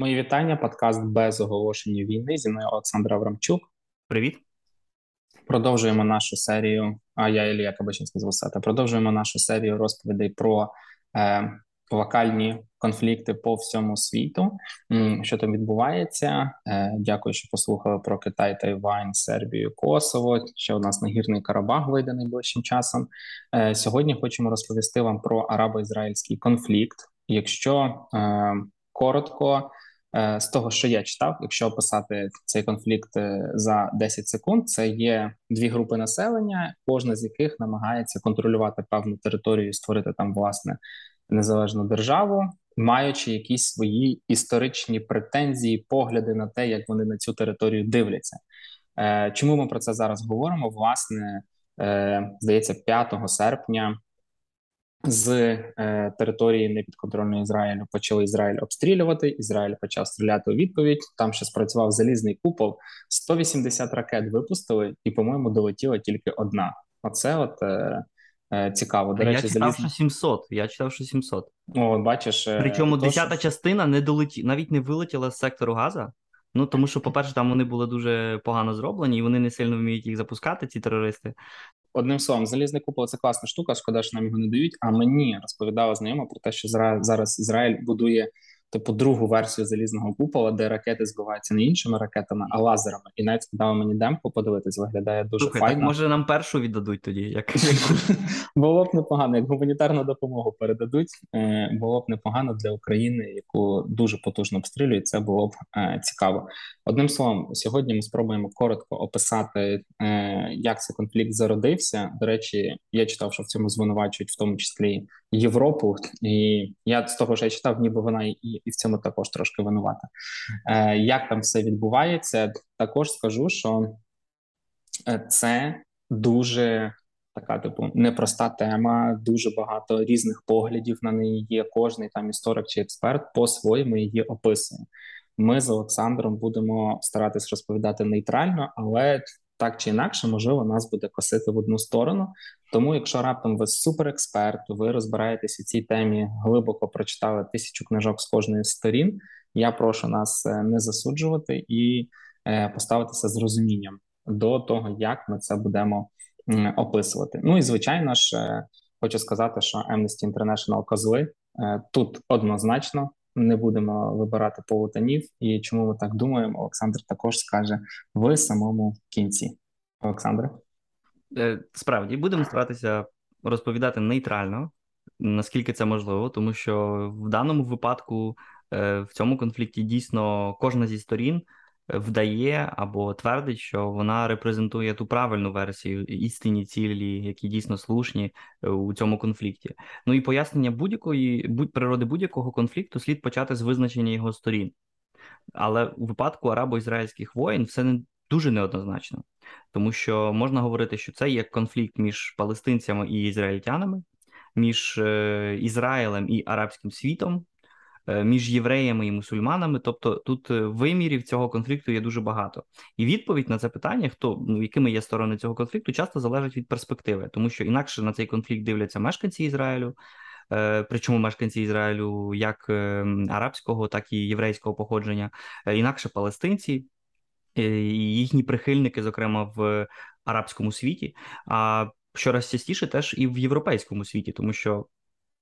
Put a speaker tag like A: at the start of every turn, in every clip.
A: Мої вітання. Подкаст без оголошення війни. Зі мною Олександр Аврамчук.
B: Привіт.
A: Продовжуємо нашу серію. А я Ілія Кабачинський з Висота. Продовжуємо нашу серію розповідей про е, локальні конфлікти по всьому світу. Що там відбувається? Е, Дякую, що послухали про Китай, Тайвань, Сербію, Косово. Ще у нас нагірний Карабах вийде найближчим часом. Е, Сьогодні хочемо розповісти вам про арабо-ізраїльський конфлікт. Якщо е, коротко. Е, з того, що я читав, якщо описати цей конфлікт е, за 10 секунд, це є дві групи населення, кожна з яких намагається контролювати певну територію, і створити там власне незалежну державу, маючи якісь свої історичні претензії, погляди на те, як вони на цю територію дивляться. Е, чому ми про це зараз говоримо? Власне, здається, 5 серпня з е, території непідконтрольної Ізраїлю почали Ізраїль обстрілювати. Ізраїль почав стріляти у відповідь. Там ще спрацював залізний купол. 180 ракет випустили, і, по-моєму, долетіла тільки одна. Оце от е, е, цікаво.
B: До речі, я читав, залізний... що 700. Я читав, що 700.
A: О, бачиш,
B: е, причому десята що... частина не долеті, навіть не вилетіла з сектору Газа. Ну тому що, по-перше, там вони були дуже погано зроблені, і вони не сильно вміють їх запускати, ці терористи.
A: Одним словом, залізний купол це класна штука. Шкода, що нам його не дають. А мені розповідала знайома про те, що зараз Ізраїль будує типу другу версію залізного купола, де ракети збиваються не іншими ракетами, а лазерами. І навіть сказали мені демку подивитись, виглядає дуже Слухай, файно.
B: Так може нам першу віддадуть тоді, як
A: було б непогано, як гуманітарну допомогу передадуть. Е, було б непогано для України, яку дуже потужно обстрілюють. Це було б е, цікаво. Одним словом, сьогодні ми спробуємо коротко описати, е, як цей конфлікт зародився. До речі, я читав, що в цьому звинувачують в тому числі Європу, і я з того, що я читав, ніби вона і і в цьому також трошки винувата. Е, Як там все відбувається, також скажу, що е, це дуже така, типу, непроста тема, дуже багато різних поглядів на неї є. Кожний там історик чи експерт по-своєму її описує. Ми з Олександром будемо старатись розповідати нейтрально, але так чи інакше, можливо, нас буде косити в одну сторону. Тому, якщо раптом ви суперексперт, ви розбираєтесь у цій темі, глибоко прочитали тисячу книжок з кожної з сторін. Я прошу нас е, не засуджувати і е, поставитися з розумінням до того, як ми це будемо описувати. Ну і звичайно ж, е, хочу сказати, що Amnesty International козли тут однозначно не будемо вибирати полутонів. І чому ми так думаємо? Олександр також скаже в самому кінці. Олександре?
B: Е, справді будемо старатися розповідати нейтрально, наскільки це можливо, тому що в даному випадку е, в цьому конфлікті дійсно кожна зі сторін вдає або твердить, що вона репрезентує ту правильну версію істинні цілі, які дійсно слушні е, у цьому конфлікті. Ну і пояснення будь-якої будь природи будь-якого конфлікту слід почати з визначення його сторін. Але у випадку арабо-ізраїльських воїн все не дуже неоднозначно, тому що можна говорити, що це є конфлікт між палестинцями і ізраїльтянами, між е, Ізраїлем і арабським світом. Е, між євреями і мусульманами. Тобто тут е, вимірів цього конфлікту є дуже багато. І відповідь на це питання, хто ну якими є сторони цього конфлікту, часто залежить від перспективи, тому що інакше на цей конфлікт дивляться мешканці Ізраїлю. Е, причому мешканці Ізраїлю як арабського, так і єврейського походження, інакше палестинці, і їхні прихильники, зокрема в арабському світі, а щораз частіше теж і в європейському світі, тому що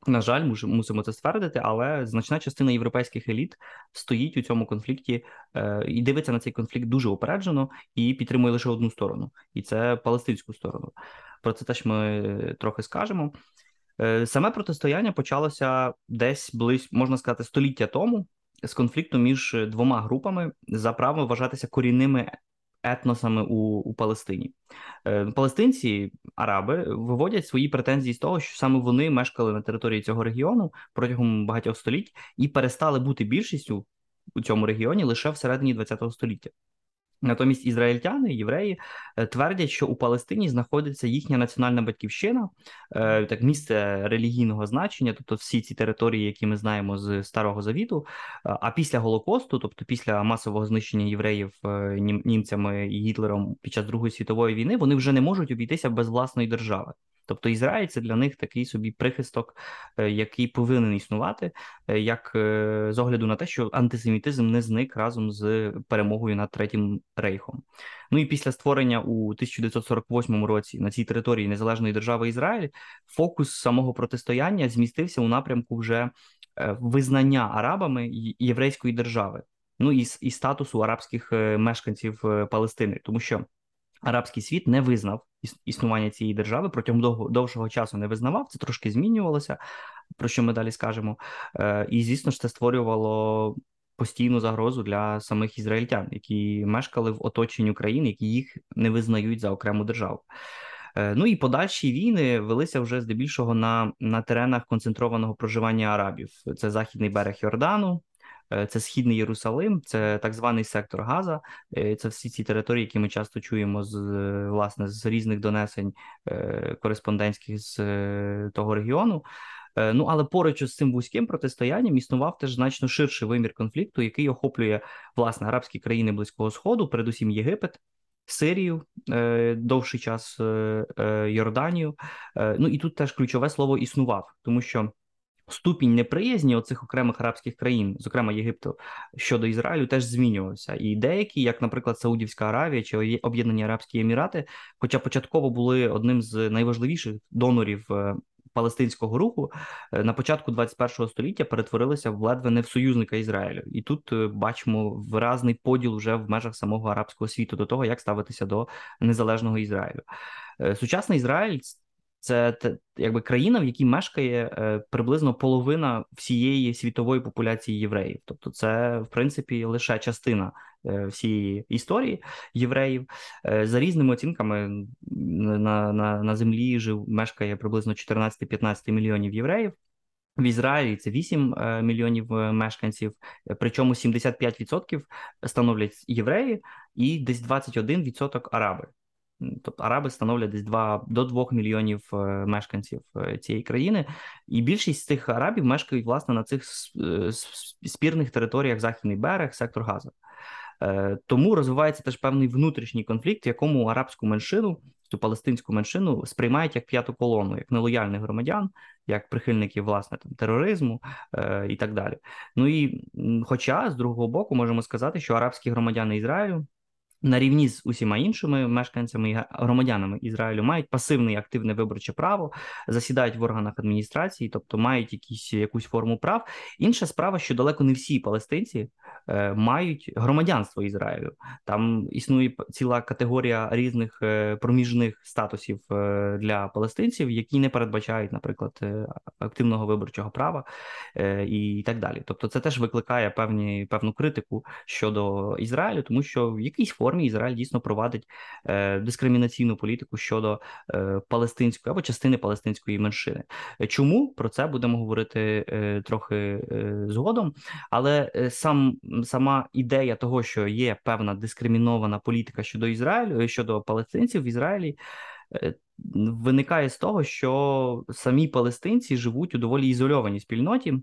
B: на жаль, мусимо це ствердити, але значна частина європейських еліт стоїть у цьому конфлікті е, і дивиться на цей конфлікт дуже опереджено і підтримує лише одну сторону, і це палестинську сторону. Про це теж ми трохи скажемо. Е, саме протистояння почалося десь близько, можна сказати, століття тому з конфлікту між двома групами за право вважатися корінними етносами у у Палестині. Е, Палестинці, араби, виводять свої претензії з того, що саме вони мешкали на території цього регіону протягом багатьох століть і перестали бути більшістю у цьому регіоні лише всередині ХХ століття. Натомість ізраїльтяни, євреї е, твердять, що у Палестині знаходиться їхня національна батьківщина, е, так місце релігійного значення, тобто всі ці території, які ми знаємо з Старого Завіту. Е, а після Голокосту, тобто після масового знищення євреїв німцями і Гітлером під час Другої світової війни, вони вже не можуть обійтися без власної держави. Тобто Ізраїль це для них такий собі прихисток, який повинен існувати, як з огляду на те, що антисемітизм не зник разом з перемогою над третім рейхом. Ну і після створення у 1948 році на цій території незалежної держави Ізраїль фокус самого протистояння змістився у напрямку вже визнання арабами єврейської держави ну і і статусу арабських е, мешканців е, Палестини, тому що арабський світ не визнав існування цієї держави протягом довго, довшого часу не визнавав. Це трошки змінювалося, про що ми далі скажемо. Е, і звісно ж, це створювало. Постійну загрозу для самих ізраїльтян, які мешкали в оточенні України, які їх не визнають за окрему державу. Ну і подальші війни велися вже здебільшого на на теренах концентрованого проживання арабів. Це західний берег Йордану, Е, це східний Єрусалим, це так званий сектор Газа. Е, це всі ці території, які ми часто чуємо з власне з різних донесень е, кореспондентських з того регіону. Ну але поруч з цим вузьким протистоянням існував теж значно ширший вимір конфлікту, який охоплює власне арабські країни близького сходу, передусім Єгипет. Сирію довший час Йорданію. Ну і тут теж ключове слово існував, тому що ступінь неприязні оцих окремих арабських країн, зокрема Єгипту, щодо Ізраїлю, теж змінювався. І деякі, як, наприклад, Саудівська Аравія чи Об'єднані Арабські Емірати, хоча початково були одним з найважливіших донорів. Е, палестинського руху е, на початку 21 століття перетворилися в ледве не в союзника Ізраїлю, і тут е, бачимо виразний поділ вже в межах самого арабського світу до того, як ставитися до незалежного Ізраїлю. Сучасний Ізраїль це якби країна, в якій мешкає е, приблизно половина всієї світової популяції євреїв. Тобто, це в принципі лише частина е, всієї історії євреїв. Е, за різними оцінками на на, на землі жив мешкає приблизно 14-15 мільйонів євреїв. В Ізраїлі це 8 мільйонів мешканців, причому 75% становлять євреї, і десь 21% араби. Тобто араби становлять десь 2 до 2 мільйонів е, мешканців е, цієї країни, і більшість цих арабів мешкають власне на цих е, спірних територіях Західний берег, сектор Газа. Тому розвивається теж певний внутрішній конфлікт, в якому арабську меншину, цю палестинську меншину сприймають як п'яту колону, як нелояльних громадян, як прихильників власне там тероризму і так далі. Ну і хоча з другого боку можемо сказати, що арабські громадяни Ізраїлю на рівні з усіма іншими мешканцями і громадянами Ізраїлю мають пасивне і активне виборче право, засідають в органах адміністрації, тобто мають якісь якусь форму прав. Інша справа, що далеко не всі палестинці е, мають громадянство Ізраїлю. Там існує ціла категорія різних е, проміжних статусів е, для палестинців, які не передбачають, наприклад, активного виборчого права і так далі. Тобто, це теж викликає певні певну критику щодо Ізраїлю, тому що в якійсь формі формі Ізраїль дійсно провадить е, дискримінаційну політику щодо е, палестинської або частини палестинської меншини. Чому про це будемо говорити е, трохи згодом? Але сам сама ідея того, що є певна дискримінована політика щодо Ізраїлю щодо палестинців в Ізраїлі. Виникає з того, що самі палестинці живуть у доволі ізольованій спільноті,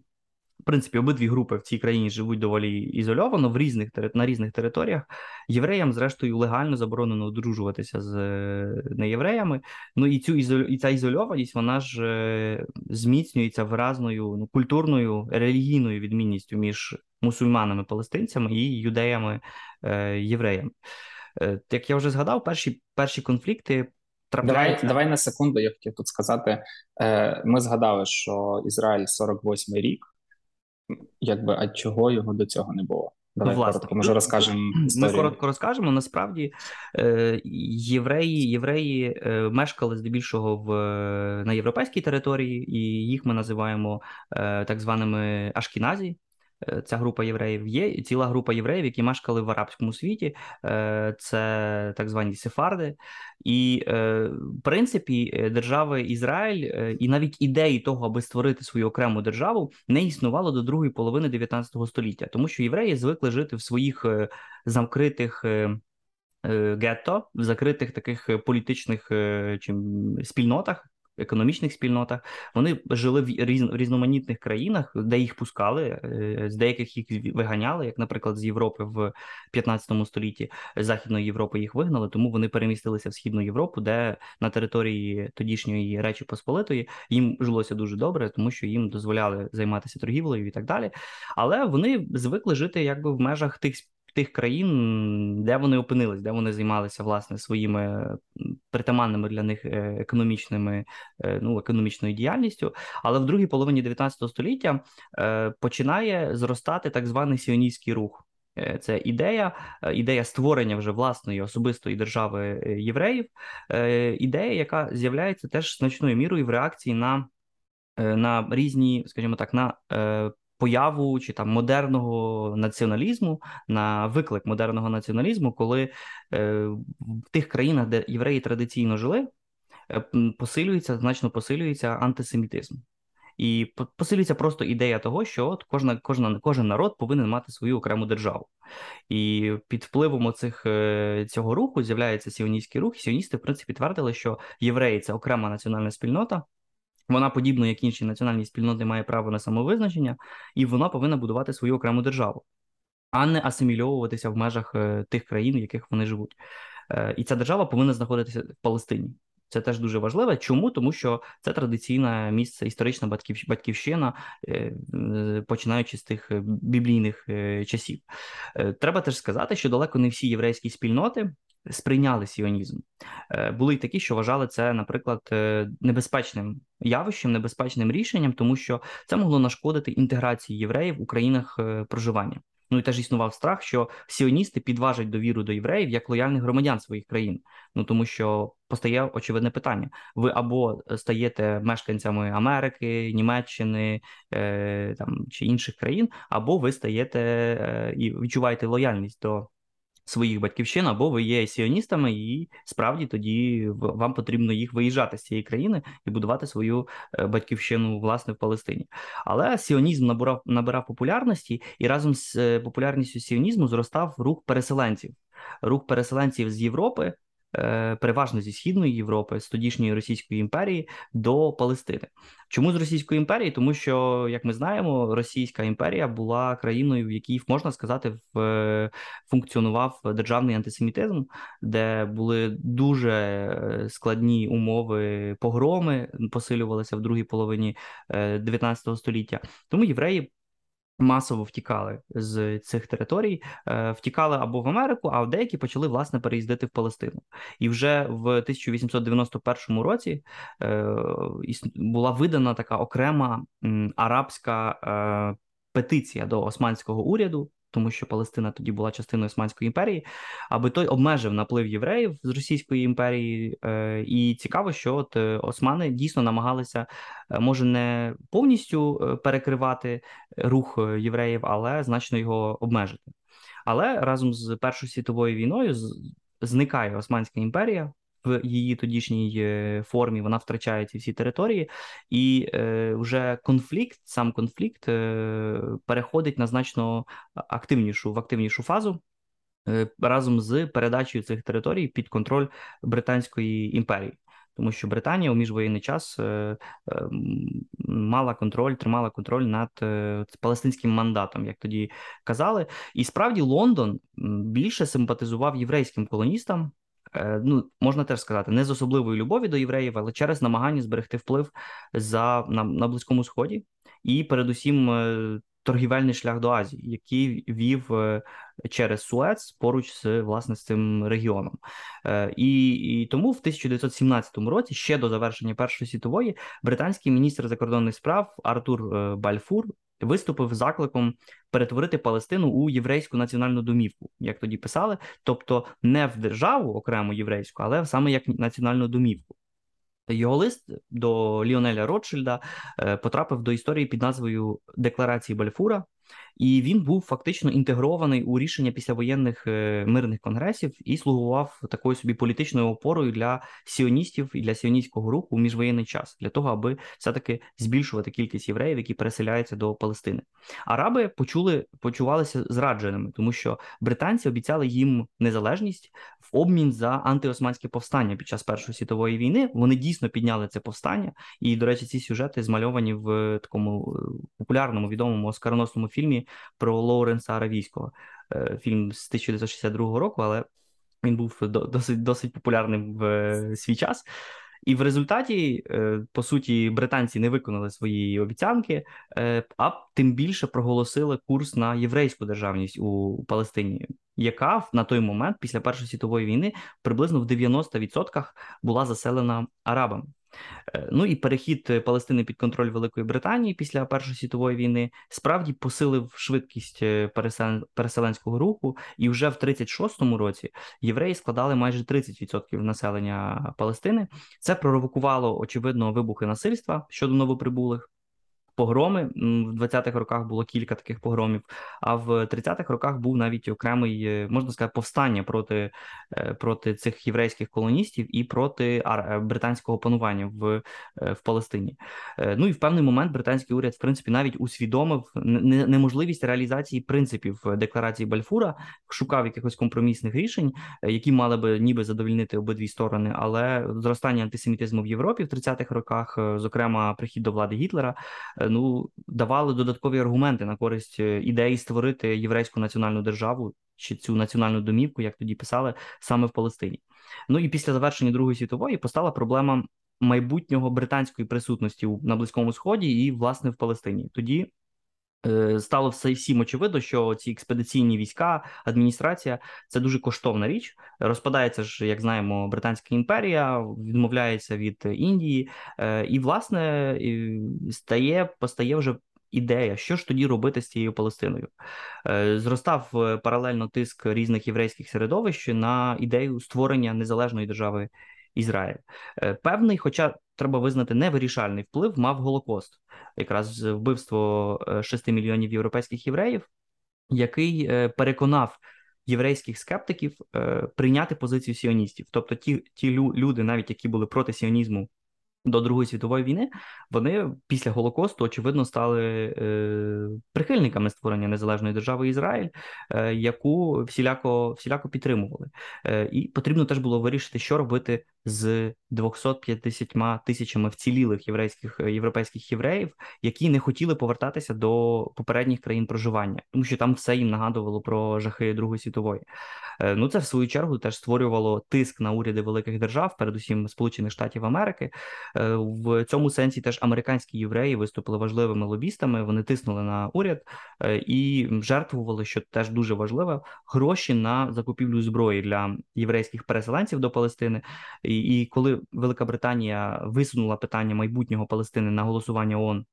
B: в принципі, обидві групи в цій країні живуть доволі ізольовано в різних на різних територіях. Євреям, зрештою, легально заборонено одружуватися з е, неєвреями. Ну і цю і ця ізольованість вона ж е, зміцнюється виразною ну, культурною релігійною відмінністю між мусульманами, палестинцями і юдеями е, євреями. Як я вже згадав, перші перші конфлікти.
A: Давай давай на секунду, я хотів тут сказати. Ми згадали, що Ізраїль 48 рік, якби а чого його до цього не було? Давай ну, коротко, може розкажемо.
B: історію. Ми коротко розкажемо. Насправді е, євреї євреї е, мешкали здебільшого в на європейській території, і їх ми називаємо е, так званими ашкіназі. Е, ця група євреїв є ціла група євреїв, які мешкали в арабському світі, е, це так звані сефарди. І, е, в принципі, держави Ізраїль і навіть ідеї того, аби створити свою окрему державу, не існувало до другої половини 19 століття, тому що євреї звикли жити в своїх закритих. Гетто в закритих таких політичних чи спільнотах, економічних спільнотах. Вони жили в різноманітних країнах, де їх пускали, е, з деяких їх виганяли, як, наприклад, з Європи в 15 столітті Західної Європи їх вигнали, тому вони перемістилися в Східну Європу, де на території тодішньої Речі Посполитої їм жилося дуже добре, тому що їм дозволяли займатися торгівлею і так далі. Але вони звикли жити якби в межах тих тих країн, де вони опинились, де вони займалися власне своїми притаманними для них е, економічними е, ну економічною діяльністю. Але в другій половині 19 століття е, починає зростати так званий сіоністський рух. Це ідея, ідея створення вже власної особистої держави євреїв, ідея, яка з'являється теж значною мірою в реакції на на різні, скажімо так, на появу чи там модерного націоналізму на виклик модерного націоналізму, коли е, в тих країнах, де євреї традиційно жили, е, посилюється значно посилюється антисемітизм. І посилюється просто ідея того, що от кожна, кожна, кожен народ повинен мати свою окрему державу. І під впливом оцих, е, цього руху з'являється сіоністський рух. І сіоністи, в принципі, твердили, що євреї це окрема національна спільнота, вона, подібно як інші національні спільноти, має право на самовизначення, і вона повинна будувати свою окрему державу, а не асимільовуватися в межах е, тих країн, в яких вони живуть. Е, і ця держава повинна знаходитися в Палестині. Це теж дуже важливо. Чому? Тому що це традиційне місце, історична батьківщина, е, починаючи з тих біблійних часів. Треба теж сказати, що далеко не всі єврейські спільноти сприйняли сіонізм. Е, були й такі, що вважали це, наприклад, е, небезпечним явищем, небезпечним рішенням, тому що це могло нашкодити інтеграції євреїв у країнах е, проживання. Ну і теж існував страх, що сіоністи підважать довіру до євреїв як лояльних громадян своїх країн. Ну тому що постає очевидне питання: ви або стаєте мешканцями Америки, Німеччини е, там чи інших країн, або ви стаєте е, і відчуваєте лояльність до своїх батьківщин, або ви є сіоністами, і справді тоді вам потрібно їх виїжджати з цієї країни і будувати свою е, батьківщину власне в Палестині. Але сіонізм набирав набирав популярності, і разом з е, популярністю сіонізму зростав рух переселенців. Рух переселенців з Європи переважно зі східної Європи, з тодішньої Російської імперії до Палестини. Чому з Російської імперії? Тому що, як ми знаємо, Російська імперія була країною, в якій можна сказати, в е, функціонував державний антисемітизм, де були дуже е, складні умови погроми, посилювалися в другій половині 19 століття. Тому євреї масово втікали з цих територій, е, втікали або в Америку, а деякі почали власне переїздити в Палестину. І вже в 1891 році е, була видана така окрема арабська е, петиція до османського уряду тому що Палестина тоді була частиною Османської імперії, аби той обмежив наплив євреїв з Російської імперії. Е, і цікаво, що от е, османи дійсно намагалися, е, може, не повністю перекривати рух євреїв, але значно його обмежити. Але разом з Першою світовою війною зникає Османська імперія в її тодішній е, формі вона втрачає ці всі території, і е, вже конфлікт, сам конфлікт е, переходить на значно активнішу в активнішу фазу. Е, разом з передачею цих територій під контроль Британської імперії, тому що Британія у міжвоєнний час е, е, мала контроль, тримала контроль над палестинським мандатом, як тоді казали. І справді Лондон більше симпатизував єврейським колоністам, ну можна теж сказати, не з особливої любові до євреїв, але через намагання зберегти вплив за на, на близькому сході, і передусім е, торгівельний шлях до Азії, який вів е, через Суец поруч з власне з цим регіоном, і і тому в 1917 році, ще до завершення Першої світової, британський міністр закордонних справ Артур Бальфур виступив закликом перетворити Палестину у єврейську національну домівку, як тоді писали, тобто не в державу окрему єврейську, але саме як національну домівку. Його лист до Ліонеля Ротшильда е, потрапив до історії під назвою Декларації Бальфура, і він був фактично інтегрований у рішення післявоєнних е, мирних конгресів і слугував такою собі політичною опорою для сіоністів і для сіоністського руху у міжвоєнний час для того, аби все-таки збільшувати кількість євреїв, які переселяються до Палестини. Араби почули почувалися зрадженими, тому що британці обіцяли їм незалежність в обмін за антиосманське повстання під час Першої світової війни. Вони дійсно підняли це повстання, і до речі, ці сюжети змальовані в такому е, популярному відомому оскароносному фільмі про Лоуренса Аравійського. Е, фільм з 1962 року, але він був досить досить популярним в е, свій час. І в результаті, по суті, британці не виконали свої обіцянки, а тим більше проголосили курс на єврейську державність у Палестині, яка на той момент, після Першої світової війни, приблизно в 90% була заселена арабами. Е, ну і перехід е, Палестини під контроль Великої Британії після Першої світової війни справді посилив швидкість е, переселенського руху, і вже в 36-му році євреї складали майже 30% населення Палестини. Це провокувало очевидно вибухи насильства щодо новоприбулих погроми. В 20-х роках було кілька таких погромів, а в 30-х роках був навіть окремий, е, можна сказати, повстання проти е, проти цих єврейських колоністів і проти е, британського панування в в Палестині. Ну і в певний момент британський уряд, в принципі, навіть усвідомив неможливість реалізації принципів декларації Бальфура, шукав якихось компромісних рішень, які мали би ніби задовільнити обидві сторони, але зростання антисемітизму в Європі в 30-х роках, зокрема прихід до влади Гітлера. Е, ну давали додаткові аргументи на користь е, ідеї створити єврейську національну державу чи цю національну домівку, як тоді писали, саме в Палестині. Ну і після завершення Другої світової постала проблема майбутнього британської присутності на Близькому Сході і власне в Палестині. Тоді стало все всім очевидно, що ці експедиційні війська, адміністрація це дуже коштовна річ. Розпадається ж, як знаємо, Британська імперія відмовляється від Індії, е, і власне стає постає вже. Ідея, що ж тоді робити з цією Палестиною, е, зростав паралельно тиск різних єврейських середовищ на ідею створення незалежної держави Ізраїль. Певний, хоча треба визнати невирішальний вплив, мав Голокост якраз вбивство 6 е, мільйонів європейських євреїв, який е, переконав єврейських скептиків е, прийняти позицію сіоністів. Тобто, ті ті люди, навіть які були проти сіонізму до Другої світової війни, вони після Голокосту, очевидно, стали е, прихильниками створення незалежної держави Ізраїль, е, яку всіляко всіляко підтримували. Е, І потрібно теж було вирішити, що робити з 250 тисячами вцілілих єврейських європейських євреїв, які не хотіли повертатися до попередніх країн проживання, тому що там все їм нагадувало про жахи Другої світової. Е, ну це в свою чергу теж створювало тиск на уряди великих держав, передусім Сполучених Штатів Америки. Е, в цьому сенсі теж американські євреї виступили важливими лобістами. Вони тиснули на уряд е, і жертвували, що теж дуже важливо, гроші на закупівлю зброї для єврейських переселенців до Палестини. І, коли Велика Британія висунула питання майбутнього Палестини на голосування ООН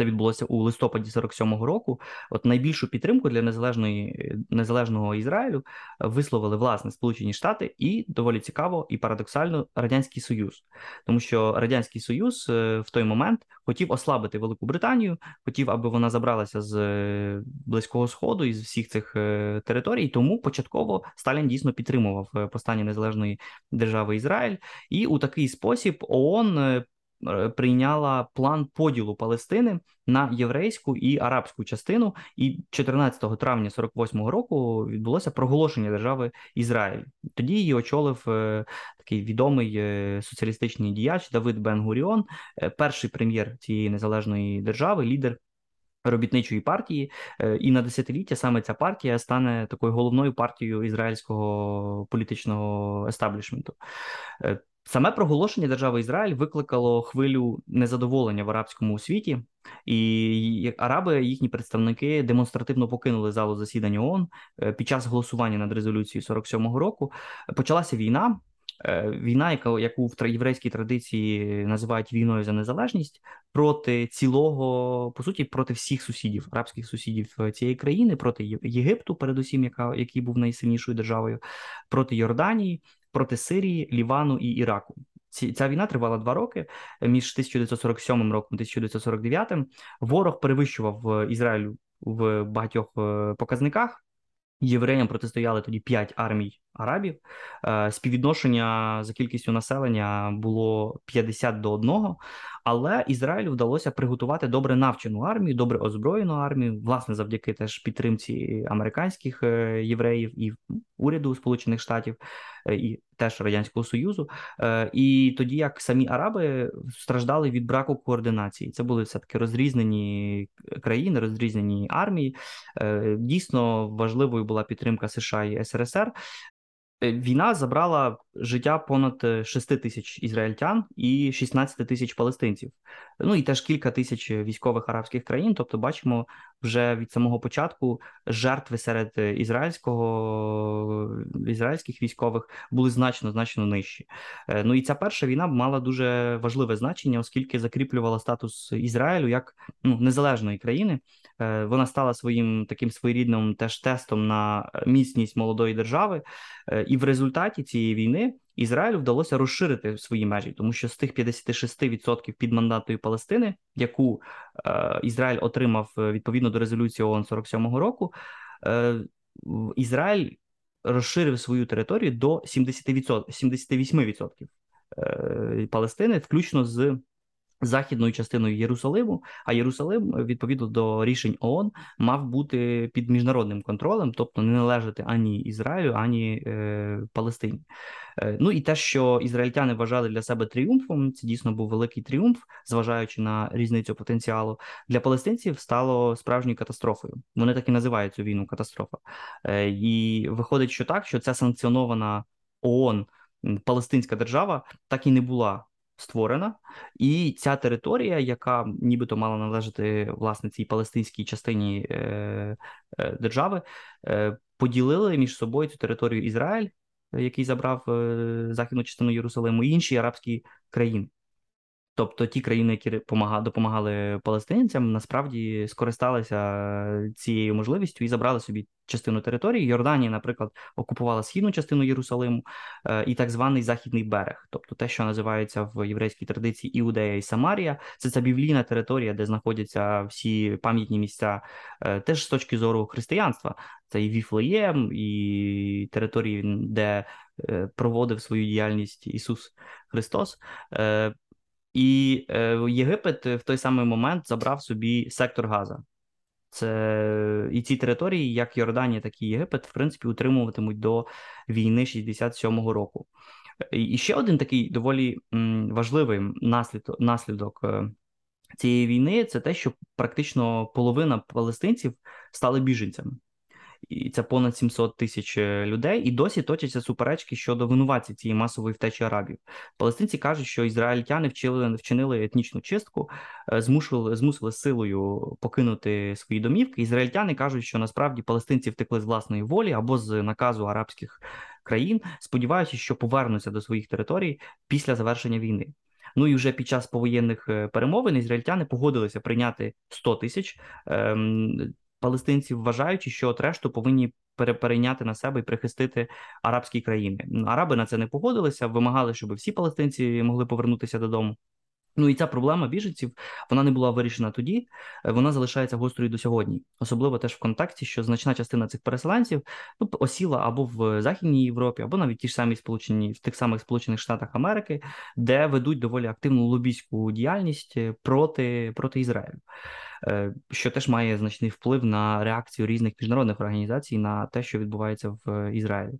B: це відбулося у листопаді 47-го року. От найбільшу підтримку для незалежної незалежного Ізраїлю висловили власне Сполучені Штати і доволі цікаво і парадоксально радянський Союз, тому що радянський Союз е, в той момент хотів ослабити Велику Британію, хотів, аби вона забралася з е, близького сходу і з всіх цих е, територій. Тому початково Сталін дійсно підтримував постання незалежної держави Ізраїль, і у такий спосіб ООН Е, прийняла план поділу Палестини на єврейську і арабську частину, і 14 травня 48-го року відбулося проголошення держави Ізраїль. Тоді її очолив е, такий відомий е, соціалістичний діяч Давид Бен Гуріон, перший прем'єр цієї незалежної держави, лідер. Робітничої партії, і на десятиліття саме ця партія стане такою головною партією ізраїльського політичного естаблішменту. Саме проголошення держави Ізраїль викликало хвилю незадоволення в арабському світі, і араби, їхні представники демонстративно покинули залу засідання ООН е, під час голосування над резолюцією 47-го року. Почалася війна. Е, війна, яка яку в єврейській традиції називають війною за незалежність проти цілого, по суті, проти всіх сусідів, арабських сусідів цієї країни, проти Єгипту, передусім, яка який був найсильнішою державою, проти Йорданії, проти Сирії, Лівану і Іраку. Ця війна тривала два роки між 1947 роком і 1949. Ворог перевищував Ізраїль в багатьох показниках. Євреям протистояли тоді п'ять армій арабів. Е, співвідношення за кількістю населення було 50 до 1, але Ізраїлю вдалося приготувати добре навчену армію, добре озброєну армію, власне, завдяки теж підтримці американських е, євреїв і уряду Сполучених Штатів е, і теж радянського союзу. І тоді як самі араби страждали від браку координації, це були все таки розрізнені країни, розрізнені армії. Дійсно важливою була підтримка США і СРСР. Е, війна забрала життя понад 6 е, тисяч ізраїльтян і 16 тисяч палестинців. Ну і теж кілька тисяч військових арабських країн. Тобто, бачимо вже від самого початку жертви серед ізраїльського ізраїльських військових були значно значно нижчі. Е, ну і ця перша війна мала дуже важливе значення, оскільки закріплювала статус Ізраїлю як ну незалежної країни. Вона стала своїм таким своєрідним теж тестом на міцність молодої держави. І в результаті цієї війни Ізраїлю вдалося розширити свої межі, тому що з тих 56% підмандатної Палестини, яку е, Ізраїль отримав е, відповідно до резолюції ООН 47-го року, е, Ізраїль розширив свою територію до 70%, 78% е, Палестини, включно з західною частиною Єрусалиму, а Єрусалим, відповідно до рішень ООН, мав бути під міжнародним контролем, тобто не належати ані Ізраїлю, ані е, Палестині. Е, ну і те, що ізраїльтяни вважали для себе тріумфом, це дійсно був великий тріумф, зважаючи на різницю потенціалу для палестинців, стало справжньою катастрофою. Вони так і називають цю війну катастрофа. Е, і виходить, що так, що ця санкціонована ООН. Палестинська держава так і не була створена, і ця територія, яка нібито мала належати власне цій палестинській частині е, е, держави, е, поділили між собою цю територію Ізраїль, який забрав е, західну частину Єрусалиму, і інші арабські країни. Тобто ті країни, які допомагали палестинцям, насправді скористалися цією можливістю і забрали собі частину території. Йорданія, наприклад, окупувала східну частину Єрусалиму е, і так званий західний берег, тобто те, що називається в єврейській традиції Іудея і Самарія, це ця біблійна територія, де знаходяться всі пам'ятні місця, е, теж з точки зору християнства. Це і Віфлеєм, і території, де е, проводив свою діяльність Ісус Христос. І е, Єгипет в той самий момент забрав собі сектор Газа. Це і ці території, як Йорданія, так і Єгипет, в принципі, утримуватимуть до війни 67-го року. І ще один такий доволі важливий наслідок, наслідок е, цієї війни це те, що практично половина палестинців стали біженцями і це понад 700 тисяч е, людей, і досі точаться суперечки щодо винуватці цієї масової втечі арабів. Палестинці кажуть, що ізраїльтяни вчили вчинили етнічну чистку, е, змусили, змусили силою покинути свої домівки. Ізраїльтяни кажуть, що насправді палестинці втекли з власної волі або з наказу арабських країн, сподіваючись, що повернуться до своїх територій після завершення війни. Ну і вже під час повоєнних е, перемовин ізраїльтяни погодилися прийняти 100 тисяч палестинців, вважаючи, що от решту повинні перейняти на себе і прихистити арабські країни. Араби на це не погодилися, вимагали, щоб всі палестинці могли повернутися додому. Ну і ця проблема біженців вона не була вирішена тоді, е, вона залишається гострою до сьогодні, особливо теж в контексті, що значна частина цих переселенців ну, осіла або в Західній Європі, або навіть ті ж самі сполучені в тих самих Сполучених Штатах Америки, де ведуть доволі активну лобійську діяльність е, проти, проти Ізраїлю. Е, що теж має значний вплив на реакцію різних міжнародних організацій на те, що відбувається в Ізраїлі.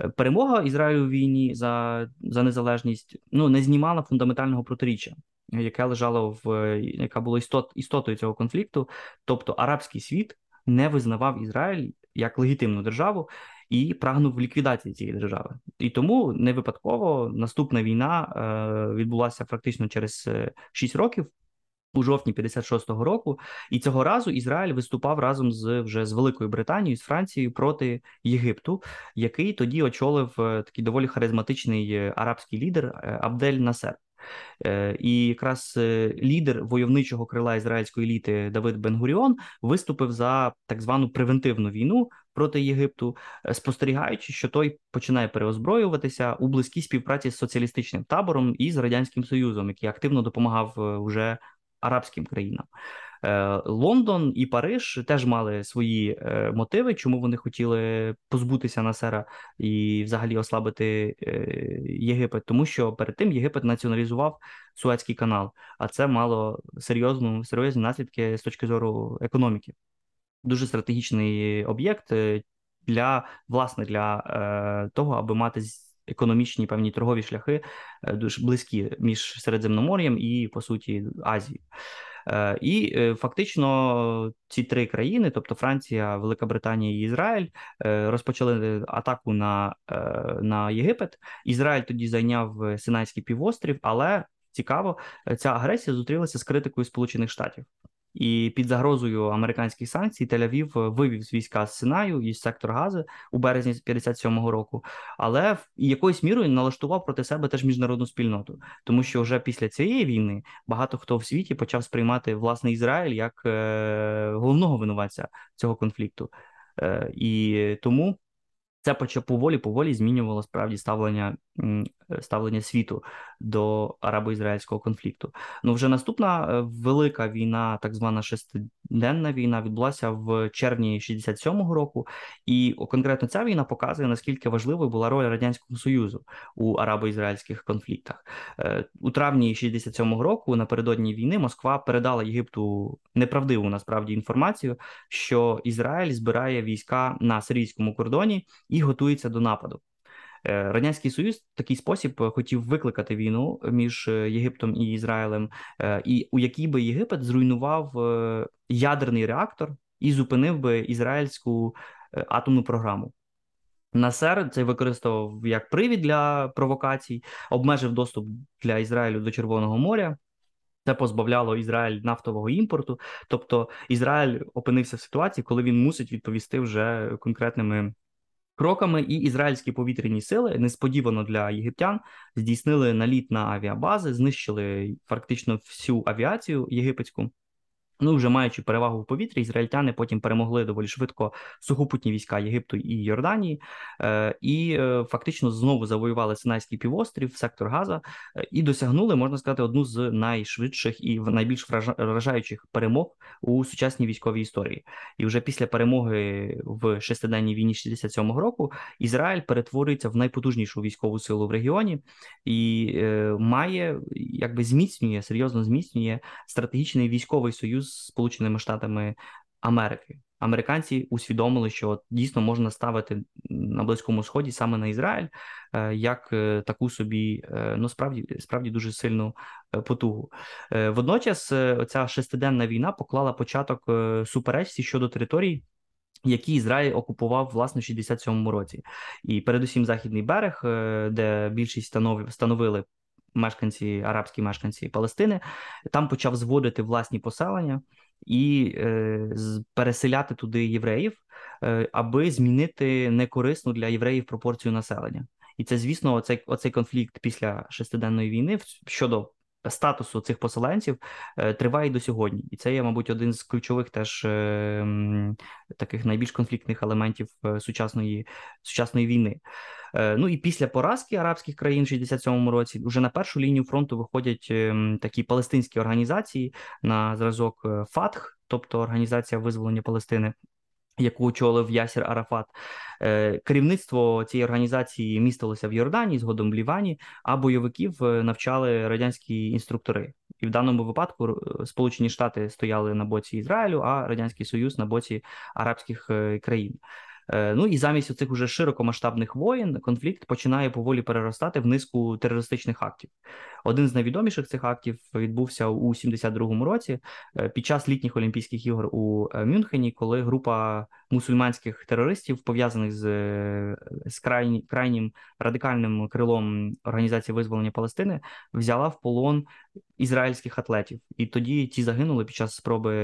B: Е, перемога Ізраїлю в війні за за незалежність ну не знімала фундаментального протиріччя, яке лежало в яка була істот, істотою цього конфлікту. Тобто арабський світ не визнавав Ізраїль як легітимну державу і прагнув ліквідації цієї держави. І тому не випадково наступна війна е, відбулася фактично через 6 років у жовтні 56-го року, і цього разу Ізраїль виступав разом з вже з Великою Британією з Францією проти Єгипту, який тоді очолив е, такий доволі харизматичний е, арабський лідер е, Абдель Насер. І якраз лідер войовничого крила ізраїльської еліти Давид Бенгуріон виступив за так звану превентивну війну проти Єгипту, спостерігаючи, що той починає переозброюватися у близькій співпраці з соціалістичним табором і з радянським союзом, який активно допомагав уже арабським країнам. Лондон і Париж теж мали свої мотиви, чому вони хотіли позбутися Насера і взагалі ослабити Єгипет, тому що перед тим Єгипет націоналізував Суецький канал, а це мало серйозну серйозні наслідки з точки зору економіки. Дуже стратегічний об'єкт для власне для е, того, аби мати економічні певні торгові шляхи е, дуже близькі між Середземномор'ям і по суті Азією. Е, і е, фактично ці три країни, тобто Франція, Велика Британія і Ізраїль, розпочали атаку на на Єгипет. Ізраїль тоді зайняв Синайський півострів, але цікаво, ця агресія зустрілася з критикою Сполучених Штатів. І під загрозою американських санкцій Тель-Авів вивів з війська з Синаю із сектор Гази у березні 57-го року, але якоюсь мірою налаштував проти себе теж міжнародну спільноту, тому що вже після цієї війни багато хто в світі почав сприймати власне Ізраїль як е, головного винуватця цього конфлікту, е, і тому це поволі поволі змінювало справді ставлення ставлення світу до арабо-ізраїльського конфлікту. Ну вже наступна е, велика війна, так звана шестиденна війна, відбулася в червні 67-го року, і конкретно ця війна показує наскільки важливою була роль радянського союзу у арабо-ізраїльських конфліктах. Е, у травні 67-го року, напередодні війни, Москва передала Єгипту неправдиву насправді інформацію, що Ізраїль збирає війська на сирійському кордоні і готується до нападу. Е, Радянський Союз в такий спосіб е, хотів викликати війну між е, Єгиптом і Ізраїлем, і у якій би Єгипет зруйнував ядерний реактор і зупинив би ізраїльську атомну програму. Насер це використовував як привід для провокацій, обмежив доступ для Ізраїлю до Червоного моря. Це позбавляло Ізраїль нафтового імпорту. Тобто Ізраїль опинився в ситуації, коли він мусить відповісти вже конкретними кроками, і ізраїльські повітряні сили несподівано для єгиптян здійснили наліт на авіабази, знищили фактично всю авіацію єгипетську. Ну, вже маючи перевагу в повітрі, ізраїльтяни потім перемогли доволі швидко сухопутні війська Єгипту і Йорданії, е, і е, фактично знову завоювали Синайський півострів, сектор Газа, е, і досягнули, можна сказати, одну з найшвидших і найбільш вражаючих перемог у сучасній військовій історії. І вже після перемоги в шестиденній війні 67-го року Ізраїль перетворюється в найпотужнішу військову силу в регіоні і має якби зміцнює серйозно зміцнює стратегічний військовий союз з Сполученими Штатами Америки. Американці усвідомили, що дійсно можна ставити на близькому сході саме на Ізраїль е, як е, таку собі, е, ну справді справді дуже сильну потугу. Водночас, ця шестиденна війна поклала початок суперечці щодо територій. Які Ізраїль окупував власне в 67-му році, і передусім західний берег, де більшість становили мешканці, арабські мешканці Палестини, там почав зводити власні поселення і е, переселяти туди євреїв, е, аби змінити некорисну для євреїв пропорцію населення. І це, звісно, оцей, оцей конфлікт після шестиденної війни щодо статусу цих поселенців е, триває до сьогодні, і це є, мабуть, один з ключових теж е, таких найбільш конфліктних елементів е, сучасної сучасної війни. Ну і після поразки арабських країн в 67-му році вже на першу лінію фронту виходять такі палестинські організації на зразок ФАТХ, тобто Організація визволення Палестини яку очолив Ясір Арафат. Е, керівництво цієї організації містилося в Йордані, згодом в Лівані, а бойовиків е, навчали радянські інструктори. І в даному випадку е, Сполучені Штати стояли на боці Ізраїлю, а Радянський Союз на боці арабських країн. Е, ну і замість цих уже широкомасштабних воєн конфлікт починає поволі переростати в низку терористичних актів. Один з найвідоміших цих актів відбувся у 72-му році е, під час літніх Олімпійських ігор у е, Мюнхені, коли група мусульманських терористів, пов'язаних з з крайні, крайнім радикальним крилом організації визволення Палестини, взяла в полон ізраїльських атлетів, і тоді ті загинули під час спроби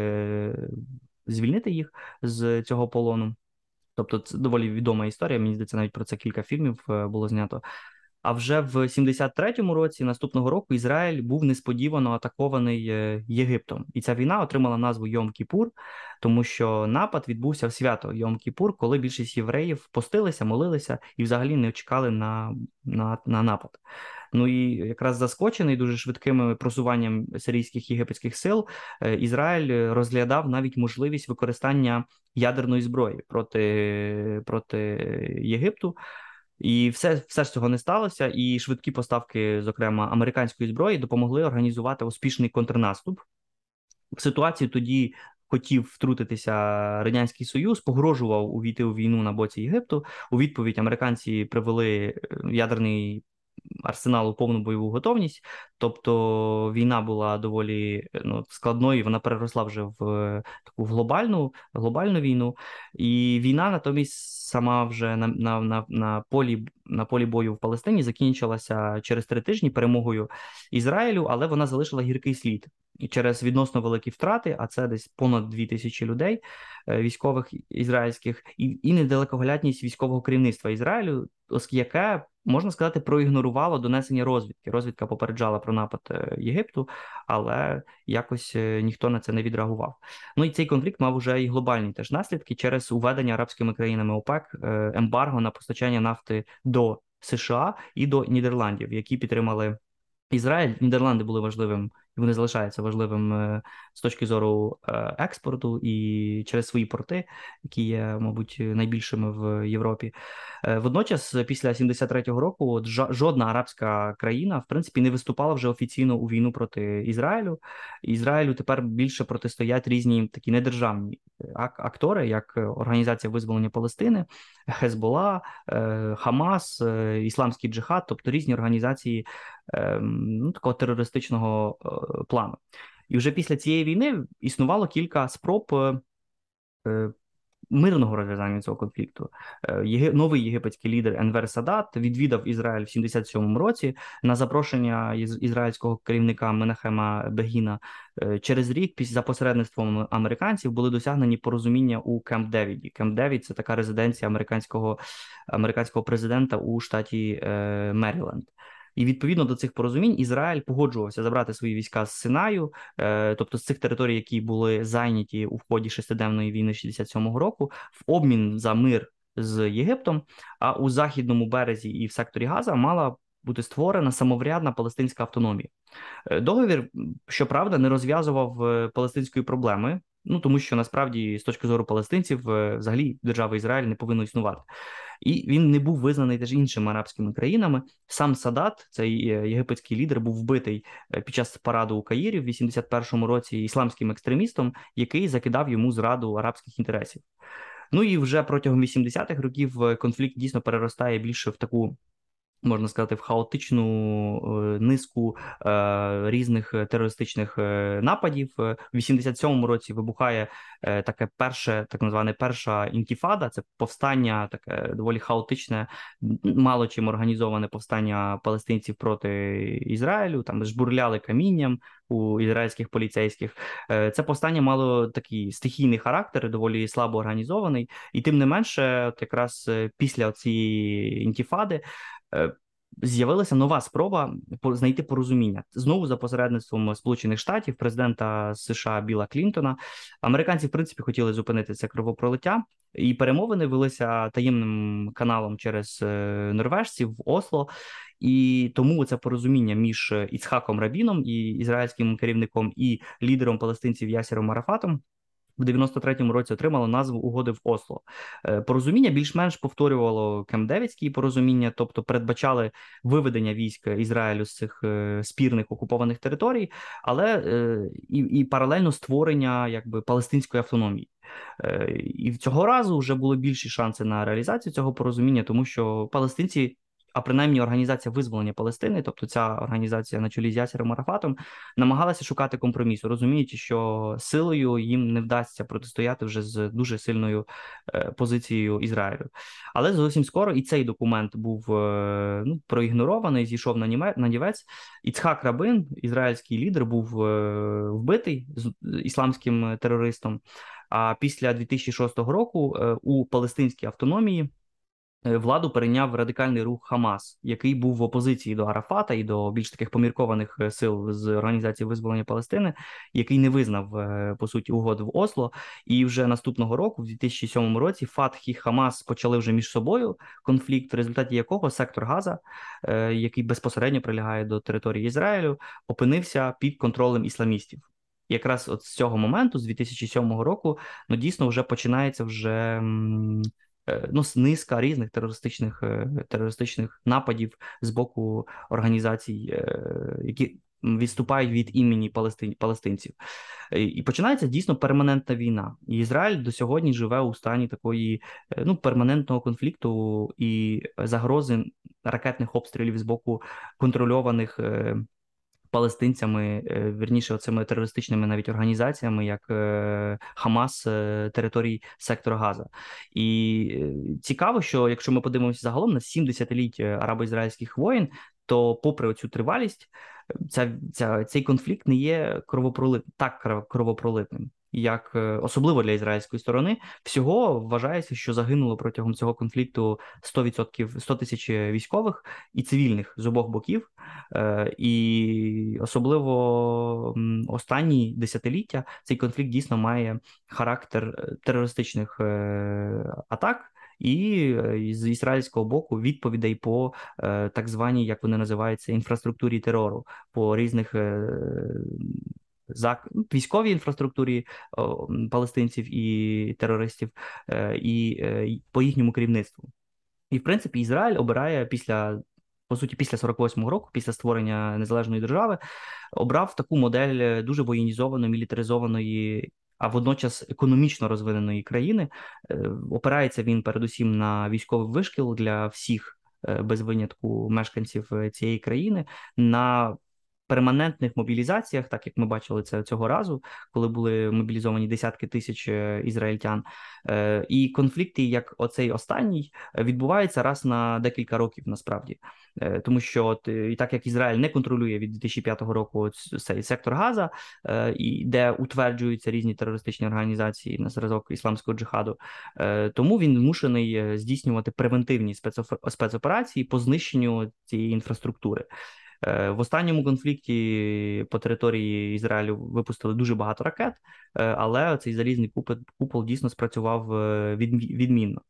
B: звільнити їх з цього полону. Тобто, це доволі відома історія. Мені здається, навіть про це кілька фільмів е, було знято. А вже в 73-му році наступного року Ізраїль був несподівано атакований е, Єгиптом, і ця війна отримала назву Йом Кіпур, тому що напад відбувся в свято Йом Кіпур, коли більшість євреїв постилися, молилися і взагалі не чекали на, на, на напад. Ну і якраз заскочений дуже швидким просуванням сирійських єгипетських сил, Ізраїль розглядав навіть можливість використання ядерної зброї проти, проти Єгипту. І все все ж цього не сталося. І швидкі поставки, зокрема американської зброї, допомогли організувати успішний контрнаступ. В ситуації тоді хотів втрутитися радянський союз, погрожував увійти у війну на боці Єгипту. У відповідь американці привели е, ядерний арсеналу повну бойову готовність. Тобто війна була доволі ну, складною. Вона переросла вже в е, таку глобальну глобальну війну, і війна натомість сама вже на на, на, на полі на полі бою в Палестині закінчилася через три тижні перемогою Ізраїлю, але вона залишила гіркий слід. І через відносно великі втрати, а це десь понад дві тисячі людей е, військових ізраїльських, і і недалекоглядність військового керівництва Ізраїлю, яке можна сказати, проігнорувало донесення розвідки. Розвідка попереджала про напад е, Єгипту, але якось е, ніхто на це не відреагував. Ну і цей конфлікт мав уже і глобальні теж наслідки через уведення арабськими країнами ОПЕК е, ембарго на постачання нафти до США і до Нідерландів, які підтримали Ізраїль. Нідерланди були важливим і вони залишаються важливим е, з точки зору е, експорту і через свої порти, які є, мабуть, найбільшими в Європі. Е, водночас, після 73-го року, от жодна арабська країна в принципі не виступала вже офіційно у війну проти Ізраїлю. Ізраїлю тепер більше протистоять різні такі недержавні актори, як Організація визволення Палестини, Хезбола, Хамас, Ісламський Джихад, тобто різні організації ну, такого терористичного плану. І вже після цієї війни існувало кілька спроб е, е, мирного розв'язання цього конфлікту. Е, новий єгипетський лідер Енвер Садат відвідав Ізраїль в 77-му році на запрошення ізраїльського керівника Менахема Бегіна через рік, за посередництвом американців, були досягнені порозуміння у Кемп Девіді. Кемп Девід це така резиденція американського американського президента у штаті Меріленд. І відповідно до цих порозумінь Ізраїль погоджувався забрати свої війська з Синаю, е, тобто з цих територій, які були зайняті у ході шестиденної війни 67-го року, в обмін за мир з Єгиптом. А у західному березі і в секторі Газа мала бути створена самоврядна палестинська автономія. Е, договір, щоправда, не розв'язував е, палестинської проблеми. Ну тому що насправді з точки зору палестинців, взагалі держава Ізраїль не повинна існувати і він не був визнаний теж іншими арабськими країнами. Сам Садат, цей е, єгипетський лідер, був вбитий е, під час параду у Каїрі в 81-му році ісламським екстремістом, який закидав йому зраду арабських інтересів. Ну і вже протягом 80-х років е, конфлікт дійсно переростає більше в таку можна сказати, в хаотичну е, низку е, різних терористичних е, нападів. В 87-му році вибухає таке перше, так зване перша інтіфада. Це повстання, таке доволі хаотичне, мало чим організоване повстання палестинців проти Ізраїлю. Там жбурляли камінням. У ізраїльських поліцейських це повстання мало такий стихійний характер, доволі слабо організований, і тим не менше, от якраз після цієї інтіфади з'явилася нова спроба знайти порозуміння знову за посередництвом Сполучених Штатів, президента США Біла Клінтона. Американці, в принципі, хотіли зупинити це кровопролиття, і перемовини велися таємним каналом через е, норвежців в Осло. І тому це порозуміння між Іцхаком Рабіном і ізраїльським керівником і лідером палестинців Ясіром Марафатом в 93-му році отримало назву угоди в Осло. Е, порозуміння більш-менш повторювало Кемдевицькі порозуміння, тобто передбачали виведення військ Ізраїлю з цих е, спірних окупованих територій, але е, і і паралельно створення якби палестинської автономії. І цього разу вже були більші шанси на реалізацію цього порозуміння, тому що палестинці а принаймні організація визволення Палестини, тобто ця організація на чолі з Ясером Марафатом, намагалася шукати компромісу, розуміючи, що силою їм не вдасться протистояти вже з дуже сильною е, позицією Ізраїлю. Але зовсім скоро і цей документ був е, ну, проігнорований, зійшов на німе на нівець. Іцхак Рабин, ізраїльський лідер, був е, вбитий з ісламським терористом. А після 2006 року у палестинській автономії владу перейняв радикальний рух Хамас, який був в опозиції до Арафата і до більш таких поміркованих е, сил з організації визволення Палестини, який не визнав е, по суті угод в Осло. І вже наступного року, в 2007 році, Фатх і Хамас почали вже між собою конфлікт, в результаті якого сектор Газа, який безпосередньо прилягає до території Ізраїлю, опинився під контролем ісламістів. Якраз от з цього моменту, з 2007 року, ну дійсно вже починається вже Е, ну, низка різних терористичних е, терористичних нападів з боку організацій, е, які відступають від імені палестин, палестинців. І починається дійсно перманентна війна. І Ізраїль до сьогодні живе у стані такої ну, перманентного конфлікту і загрози ракетних обстрілів з боку контрольованих палестинцями, верніше, вірніше цими терористичними навіть організаціями, як е, Хамас е, територій сектора Газа. І цікаво, що якщо ми подивимося загалом на 70 літь арабо-ізраїльських воїн, то, попри цю тривалість, ця, ця, цей конфлікт не є кровопролитним, так кровопролитним як е, особливо для ізраїльської сторони, всього вважається, що загинуло протягом цього конфлікту 100%, 100 тисяч військових і цивільних з обох боків, е, і особливо останні десятиліття цей конфлікт дійсно має характер е, терористичних атак. І з ізраїльського боку відповідей по так званій, як вони називаються, інфраструктурі терору по різних військовій інфраструктурі палестинців і терористів, е, і е, по їхньому керівництву. І, в принципі, Ізраїль обирає після. По суті, після 48-го року, після створення незалежної держави, обрав таку модель е, дуже воєнізованої, мілітаризованої, а водночас економічно розвиненої країни. Опирається він передусім на військовий вишкіл для всіх без винятку мешканців цієї країни, на перманентних мобілізаціях, так як ми бачили це цього разу, коли були мобілізовані десятки тисяч е, ізраїльтян, е, і конфлікти, як оцей останній, відбуваються раз на декілька років насправді, е, тому що от і так як Ізраїль не контролює від 2005 року цей сектор Газа, і де утверджуються різні терористичні організації на зразок ісламського джихаду, тому він змушений здійснювати превентивні спецоперації по знищенню цієї інфраструктури. Е, в останньому конфлікті по території Ізраїлю випустили дуже багато ракет, е, але цей залізний купол, купол дійсно спрацював е, відмінно.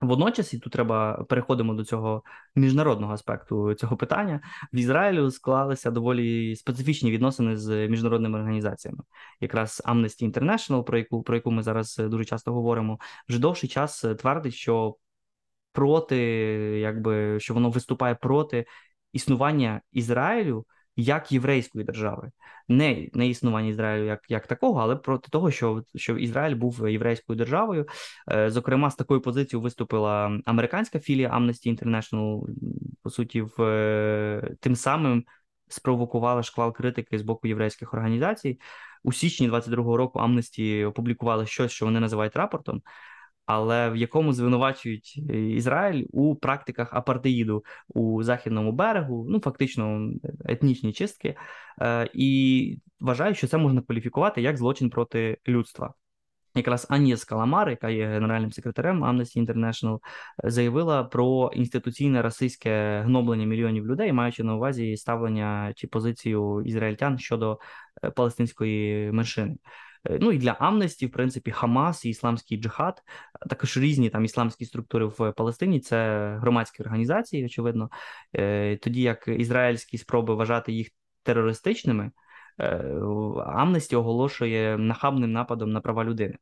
B: Водночас, і тут треба переходимо до цього міжнародного аспекту цього питання. В Ізраїлю склалися доволі специфічні відносини з міжнародними організаціями. Якраз Amnesty International, про яку про яку ми зараз дуже часто говоримо, вже довший час твердить, що проти, якби що воно виступає проти існування Ізраїлю як єврейської держави, не не існування Ізраїлю як як такого, але проти того, що що Ізраїль був єврейською державою. Е, зокрема, з такою позицією виступила американська філія Amnesty International, по суті, в е, тим самим спровокувала шквал критики з боку єврейських організацій. У січні 22-го року Amnesty опублікували щось, що вони називають рапортом але в якому звинувачують е, Ізраїль у практиках апартеїду у західному берегу, ну фактично етнічні чистки, е, і вважають, що це можна кваліфікувати як злочин проти людства. Якраз Аньєс Каламар, яка є генеральним секретарем Amnesty International, заявила про інституційне расистське гноблення мільйонів людей, маючи на увазі ставлення чи позицію ізраїльтян щодо е, палестинської меншини. Е, ну і для Амнесті, в принципі, Хамас і Ісламський джихад, також різні там ісламські структури в Палестині. Це громадські організації, очевидно. Е, тоді як ізраїльські спроби вважати їх терористичними, Амнесті оголошує нахабним нападом на права людини.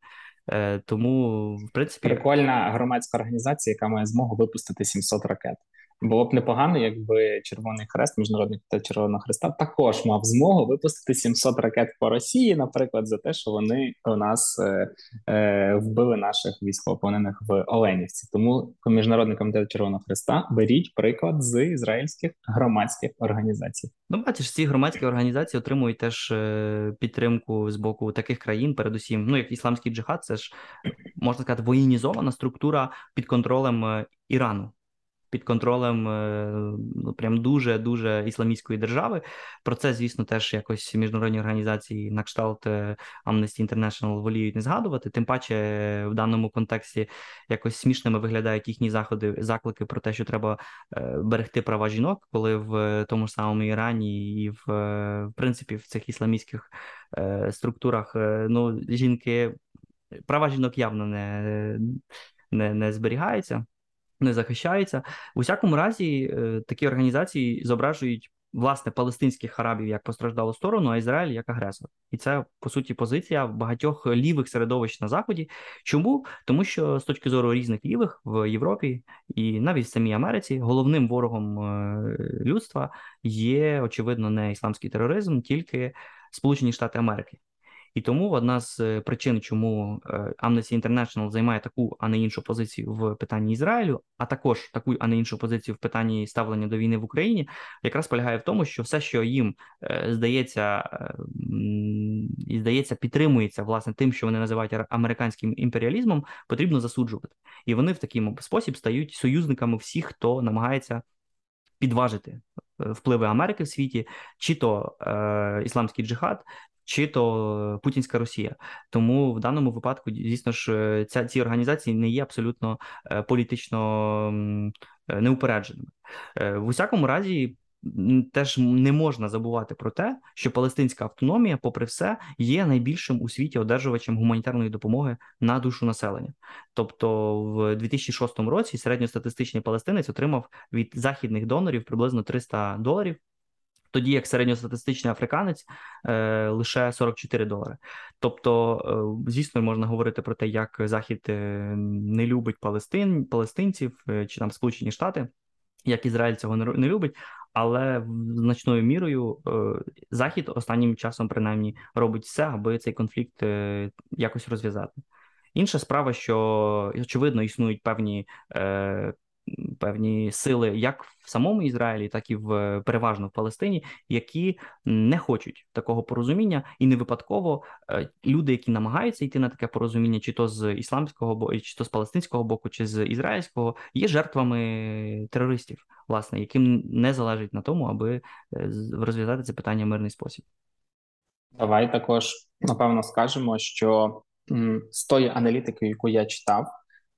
B: Тому, в принципі,
A: прикольна громадська організація, яка має змогу випустити 700 ракет. Було б непогано, якби Червоний Хрест, Міжнародний комітет Червоного Хреста, також мав змогу випустити 700 ракет по Росії, наприклад, за те, що вони у нас е, е, вбили наших військовополонених в Оленівці. Тому міжнародний комітет Червоного Хреста беріть приклад з ізраїльських громадських організацій.
B: Ну, бачиш, ці громадські організації отримують теж е, підтримку з боку таких країн, передусім, ну як ісламський джихад, це ж можна сказати воєнізована структура під контролем е, Ірану. Під контролем ну, прям дуже дуже ісламістської держави. Про це, звісно, теж якось міжнародні організації на кшталт Amnesty International воліють не згадувати. Тим паче в даному контексті якось смішними виглядають їхні заходи, заклики про те, що треба берегти права жінок, коли в тому ж самому Ірані і в, в принципі в цих ісламістських структурах ну жінки права жінок явно не, не, не зберігаються, не захищаються. У всякому разі, е, такі організації зображують. Власне, палестинських арабів як постраждалу сторону, а Ізраїль як агресор, і це по суті позиція багатьох лівих середовищ на заході. Чому тому, що з точки зору різних лівих в Європі і навіть в самій Америці головним ворогом е, людства є очевидно не ісламський тероризм, тільки Сполучені Штати Америки. І тому одна з е, причин, чому е, Amnesty International займає таку, а не іншу позицію в питанні Ізраїлю, а також таку, а не іншу позицію в питанні ставлення до війни в Україні, якраз полягає в тому, що все, що їм е, здається, і здається, підтримується власне тим, що вони називають американським імперіалізмом, потрібно засуджувати, і вони в такий спосіб стають союзниками всіх, хто намагається підважити впливи Америки в світі, чи то е, ісламський джихад, чи то Путінська Росія. Тому в даному випадку, звісно ж, е, ця ці організації не є абсолютно е, політично е, неупередженими. В усякому разі. Теж не можна забувати про те, що палестинська автономія, попри все, є найбільшим у світі одержувачем гуманітарної допомоги на душу населення. Тобто, в 2006 році середньостатистичний палестинець отримав від західних донорів приблизно 300 доларів тоді як середньостатистичний африканець е, лише 44 долари. Тобто, е, звісно, можна говорити про те, як Захід е, не любить палестин, палестинців е, чи там Сполучені Штати, як Ізраїль цього не любить. Але значною мірою е, Захід останнім часом принаймні робить все, аби цей конфлікт якось розв'язати. Інша справа, що очевидно існують певні певні сили, як в самому Ізраїлі, так і в переважно в Палестині, які не хочуть такого порозуміння, і не випадково е, люди, які намагаються йти на таке порозуміння, чи то з ісламського боку, чи то з палестинського боку, чи з ізраїльського, є жертвами терористів, власне, яким не залежить на тому, аби е, розв'язати це питання в мирний спосіб.
A: Давай також напевно скажемо, що з тої аналітики, яку я читав.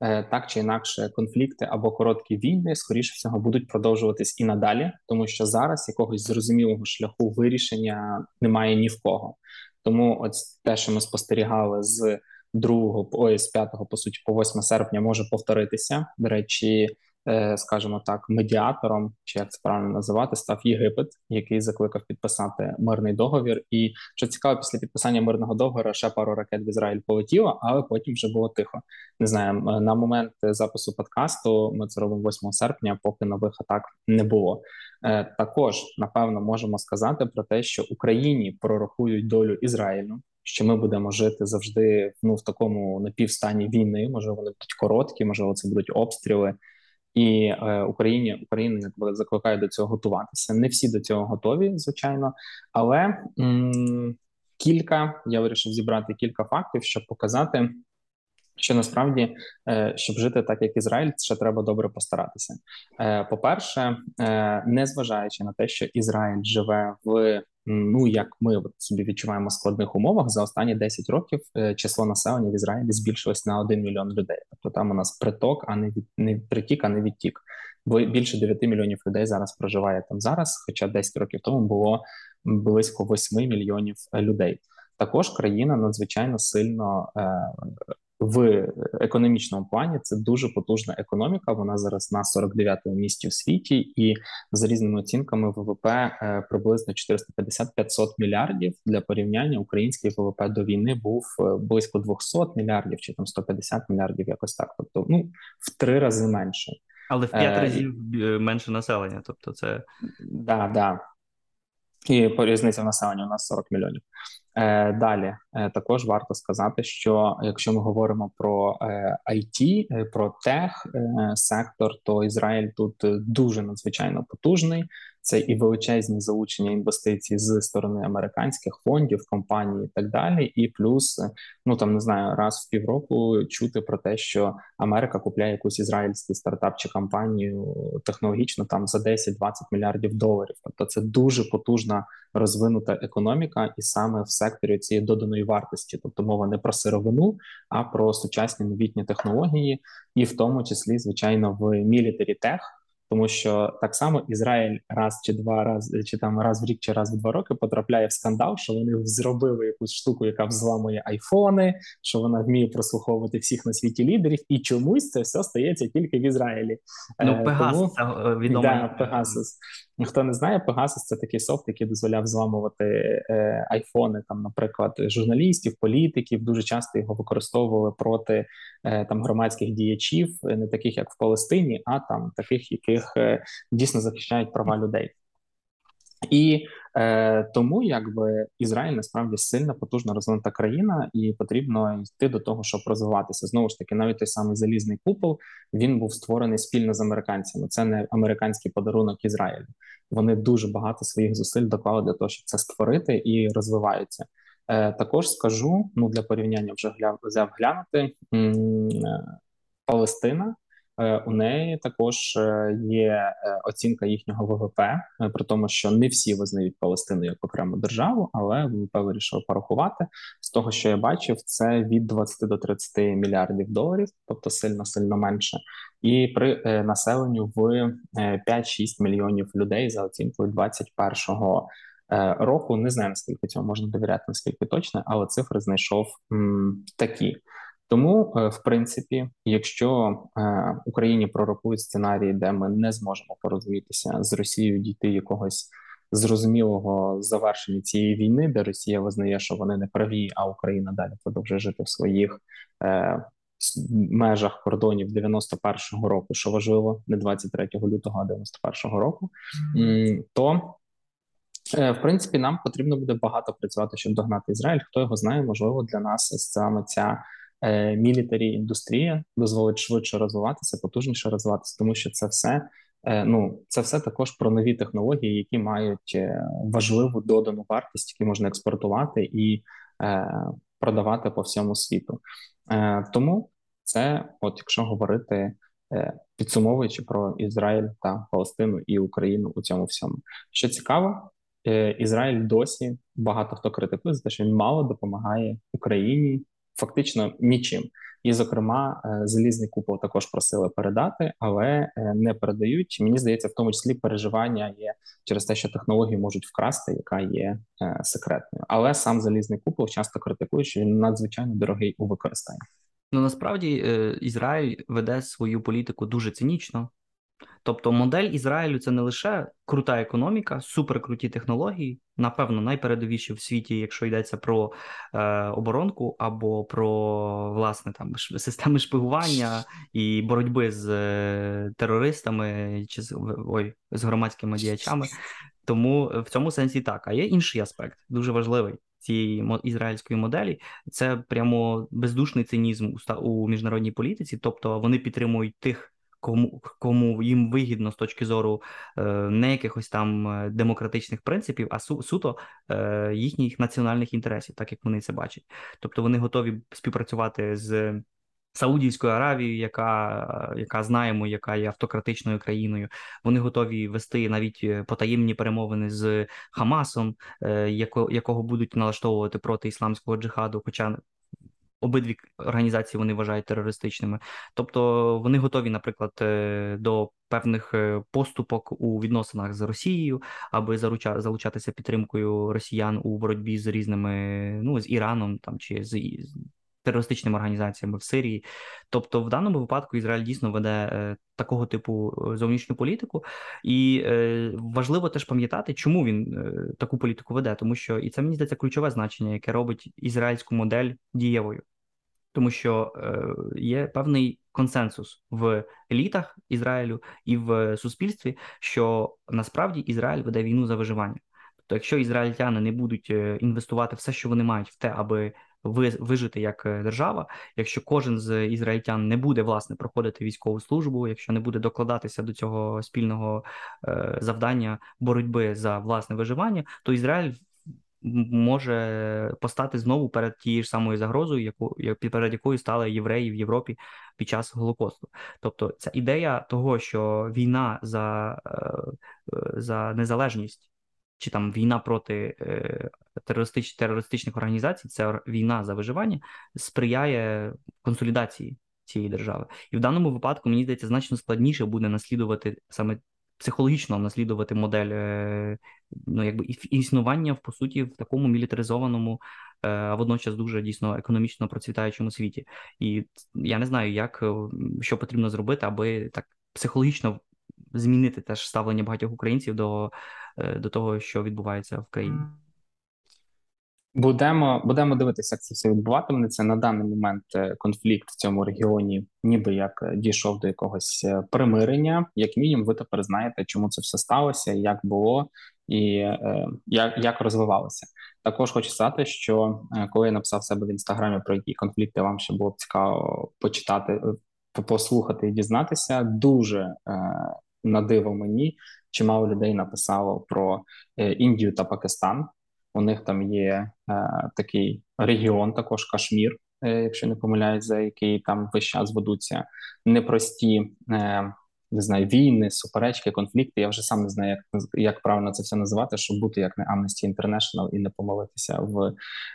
A: Е, так чи інакше конфлікти або короткі війни, скоріше всього, будуть продовжуватись і надалі, тому що зараз якогось зрозумілого шляху вирішення немає ні в кого. Тому, от те, що ми спостерігали з 2 ой, з 5 по суті, по 8 серпня, може повторитися. До речі, скажімо так, медіатором, чи як це правильно називати, став Єгипет, який закликав підписати мирний договір. І що цікаво, після підписання мирного договору ще пару ракет в Ізраїль полетіло, але потім вже було тихо. Не знаю, на момент запису подкасту ми це робимо 8 серпня, поки нових атак не було. Е, також напевно можемо сказати про те, що Україні прорахують долю Ізраїлю. Що ми будемо жити завжди ну в такому напівстані війни? Може вони будуть короткі, можливо, це будуть обстріли і е, Україні Україна закликає до цього готуватися. Не всі до цього готові, звичайно, але м- кілька я вирішив зібрати кілька фактів, щоб показати. Що насправді, е, щоб жити так, як Ізраїль, ще треба добре постаратися. Е, по-перше, е, не зважаючи на те, що Ізраїль живе в ну як ми от собі відчуваємо в складних умовах за останні 10 років е, число населення в Ізраїлі збільшилось на 1 мільйон людей. Тобто там у нас приток, а не від не притік, а не відтік. Бо більше 9 мільйонів людей зараз проживає там зараз. Хоча 10 років тому було близько 8 мільйонів людей. Також країна надзвичайно сильно е, в економічному плані це дуже потужна економіка. Вона зараз на 49-му місці в світі, і за різними оцінками ВВП е, приблизно 450-500 мільярдів для порівняння. Український ВВП до війни був е, близько 200 мільярдів чи там 150 мільярдів, якось так. Тобто, ну в три рази менше,
B: але в п'ять е, разів менше населення. Тобто, це
A: да, да. І різниця в населенні у нас 40 мільйонів. Е, Далі е, також варто сказати, що якщо ми говоримо про IT, е, про тех сектор, то Ізраїль тут дуже надзвичайно потужний. Це і величезні залучення інвестицій з сторони американських фондів, компаній і так далі. І плюс, ну там не знаю, раз в півроку чути про те, що Америка купляє якусь ізраїльський стартап чи компанію технологічно там за 10-20 мільярдів доларів. Тобто це дуже потужна розвинута економіка, і саме в секторі цієї доданої вартості, тобто мова не про сировину, а про сучасні новітні технології, і в тому числі, звичайно, в мілітарі тех тому що так само Ізраїль раз чи два рази, чи там раз в рік, чи раз в два роки потрапляє в скандал, що вони зробили якусь штуку, яка взламує айфони, що вона вміє прослуховувати всіх на світі лідерів, і чомусь це все стається тільки в Ізраїлі.
B: Ну, Пегас, Тому, відомий.
A: Да, Пегасус. Хто не знає, Pegasus — це такий софт, який дозволяв зламувати е, айфони, там, наприклад, журналістів, політиків. Дуже часто його використовували проти е, там громадських діячів, не таких як в Палестині, а там таких, яких е, дійсно захищають права людей. І е, тому якби Ізраїль насправді сильна, потужна розвинута країна, і потрібно йти до того, щоб розвиватися. Знову ж таки, навіть той самий залізний купол він був створений спільно з американцями. Це не американський подарунок Ізраїлю. Вони дуже багато своїх зусиль доклали для того, щоб це створити і розвиваються. Е, Також скажу ну для порівняння вже взяв глянути м- Палестина. Е, у неї також е, є е, оцінка їхнього ВВП, при тому, що не всі визнають Палестину як окрему державу, але ВВП вирішили порахувати. З того, що я бачив, це від 20 до 30 мільярдів доларів, тобто сильно сильно менше, і при населенню в 5-6 мільйонів людей за оцінкою 21-го року. Не знаю наскільки цього можна довіряти, наскільки точно, але цифри знайшов м, такі. Тому, е, в принципі, якщо е, Україні пророкують сценарії, де ми не зможемо порозумітися з Росією, дійти якогось зрозумілого завершення цієї війни, де Росія визнає, що вони не праві, а Україна далі продовжує жити в своїх е, межах кордонів 91-го року, що важливо, не 23 лютого, а 91-го року, то в принципі нам потрібно буде багато працювати, щоб догнати Ізраїль. Хто його знає, можливо, для нас саме ця. Е, мілітарі індустрія дозволить швидше розвиватися, потужніше розвиватися, тому що це все е, ну це все також про нові технології, які мають е, важливу додану вартість, які можна експортувати і продавати по всьому світу. Тому це, от якщо говорити. Підсумовуючи про Ізраїль та Палестину і Україну у цьому всьому, що цікаво, Ізраїль досі багато хто критикує за те, що він мало допомагає Україні фактично нічим. І, зокрема, е, залізний купол також просили передати, але е, не передають. Мені здається, в тому числі переживання є через те, що технології можуть вкрасти, яка є е, секретною. Але сам залізний купол часто критикує, що він надзвичайно дорогий у використанні.
B: Ну насправді Ізраїль веде свою політику дуже цинічно. Тобто модель Ізраїлю це не лише крута економіка, суперкруті технології, напевно, найпередовіші в світі, якщо йдеться про е, оборонку або про власне там системи шпигування і боротьби з е, терористами чи з ой, з громадськими діячами. Тому в цьому сенсі так. А є інший аспект, дуже важливий. Цієї ізраїльської моделі це прямо бездушний цинізм у міжнародній політиці, тобто вони підтримують тих кому кому їм вигідно з точки зору е, не якихось там е, демократичних принципів, а су, суто е, їхніх національних інтересів, так як вони це бачать. Тобто вони готові співпрацювати з. Саудівською Аравією, яка яка знаємо, яка є автократичною країною, вони готові вести навіть потаємні перемовини з Хамасом, яко, якого будуть налаштовувати проти ісламського джихаду. Хоча обидві організації вони вважають терористичними, тобто вони готові, наприклад, е, до певних е, поступок у відносинах з Росією, аби залучатися підтримкою росіян у боротьбі з різними, ну з Іраном там чи з. Терористичними організаціями в Сирії, тобто в даному випадку Ізраїль дійсно веде е, такого типу зовнішню політику, і важливо теж пам'ятати, чому він таку політику веде, тому що і це мені здається ключове значення, яке робить ізраїльську модель дієвою тому що е, є певний консенсус в елітах Ізраїлю і в суспільстві, що насправді Ізраїль веде війну за виживання. Тобто, якщо ізраїльтяни не будуть е, інвестувати все, що вони мають в те, аби вижити як держава, якщо кожен з ізраїльтян не буде власне проходити військову службу, якщо не буде докладатися до цього спільного завдання боротьби за власне виживання, то Ізраїль може постати знову перед тією ж самою загрозою, яку перед якою стали євреї в Європі під час Голокосту. Тобто, ця ідея того, що війна за, е, за незалежність. Чи там війна проти е, терористич, терористичних організацій, це війна за виживання, сприяє консолідації цієї держави. І в даному випадку, мені здається, значно складніше буде наслідувати саме психологічно наслідувати модель е, ну, якби існування в по суті в такому мілітаризованому, е, а водночас дуже дійсно економічно процвітаючому світі. І я не знаю, як е, що потрібно зробити, аби так психологічно змінити теж ставлення багатьох українців до, до того, що відбувається в країні.
A: Будемо будемо дивитися, як це все відбуватиметься на даний момент. Е, конфлікт в цьому регіоні, ніби як е, дійшов до якогось е, примирення. Як мінімум, ви тепер знаєте, чому це все сталося, як було і е, як як розвивалося. Також хочу сказати, що коли я написав себе в інстаграмі про які конфлікти, вам ще було б цікаво почитати, послухати і дізнатися. Дуже е, диво мені чимало людей написало про е, Індію та Пакистан. У них там є е, такий регіон, також Кашмір, е, якщо не помиляюсь, за який там весь час ведуться непрості е, не знаю, війни, суперечки, конфлікти. Я вже сам не знаю, як як правильно це все називати, щоб бути як не Amnesty International і не помилитися в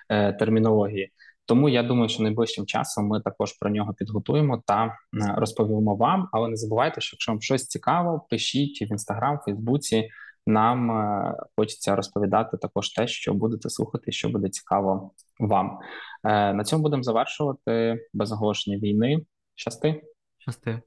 A: е, термінології. Тому я думаю, що найближчим часом ми також про нього підготуємо та е, розповімо вам. Але не забувайте, що якщо вам щось цікаво, пишіть в інстаграм, Фейсбуці нам е, хочеться розповідати також те, що будете слухати, що буде цікаво вам. Е, на цьому будемо завершувати без оголошення війни. Щасти.
B: Щасти.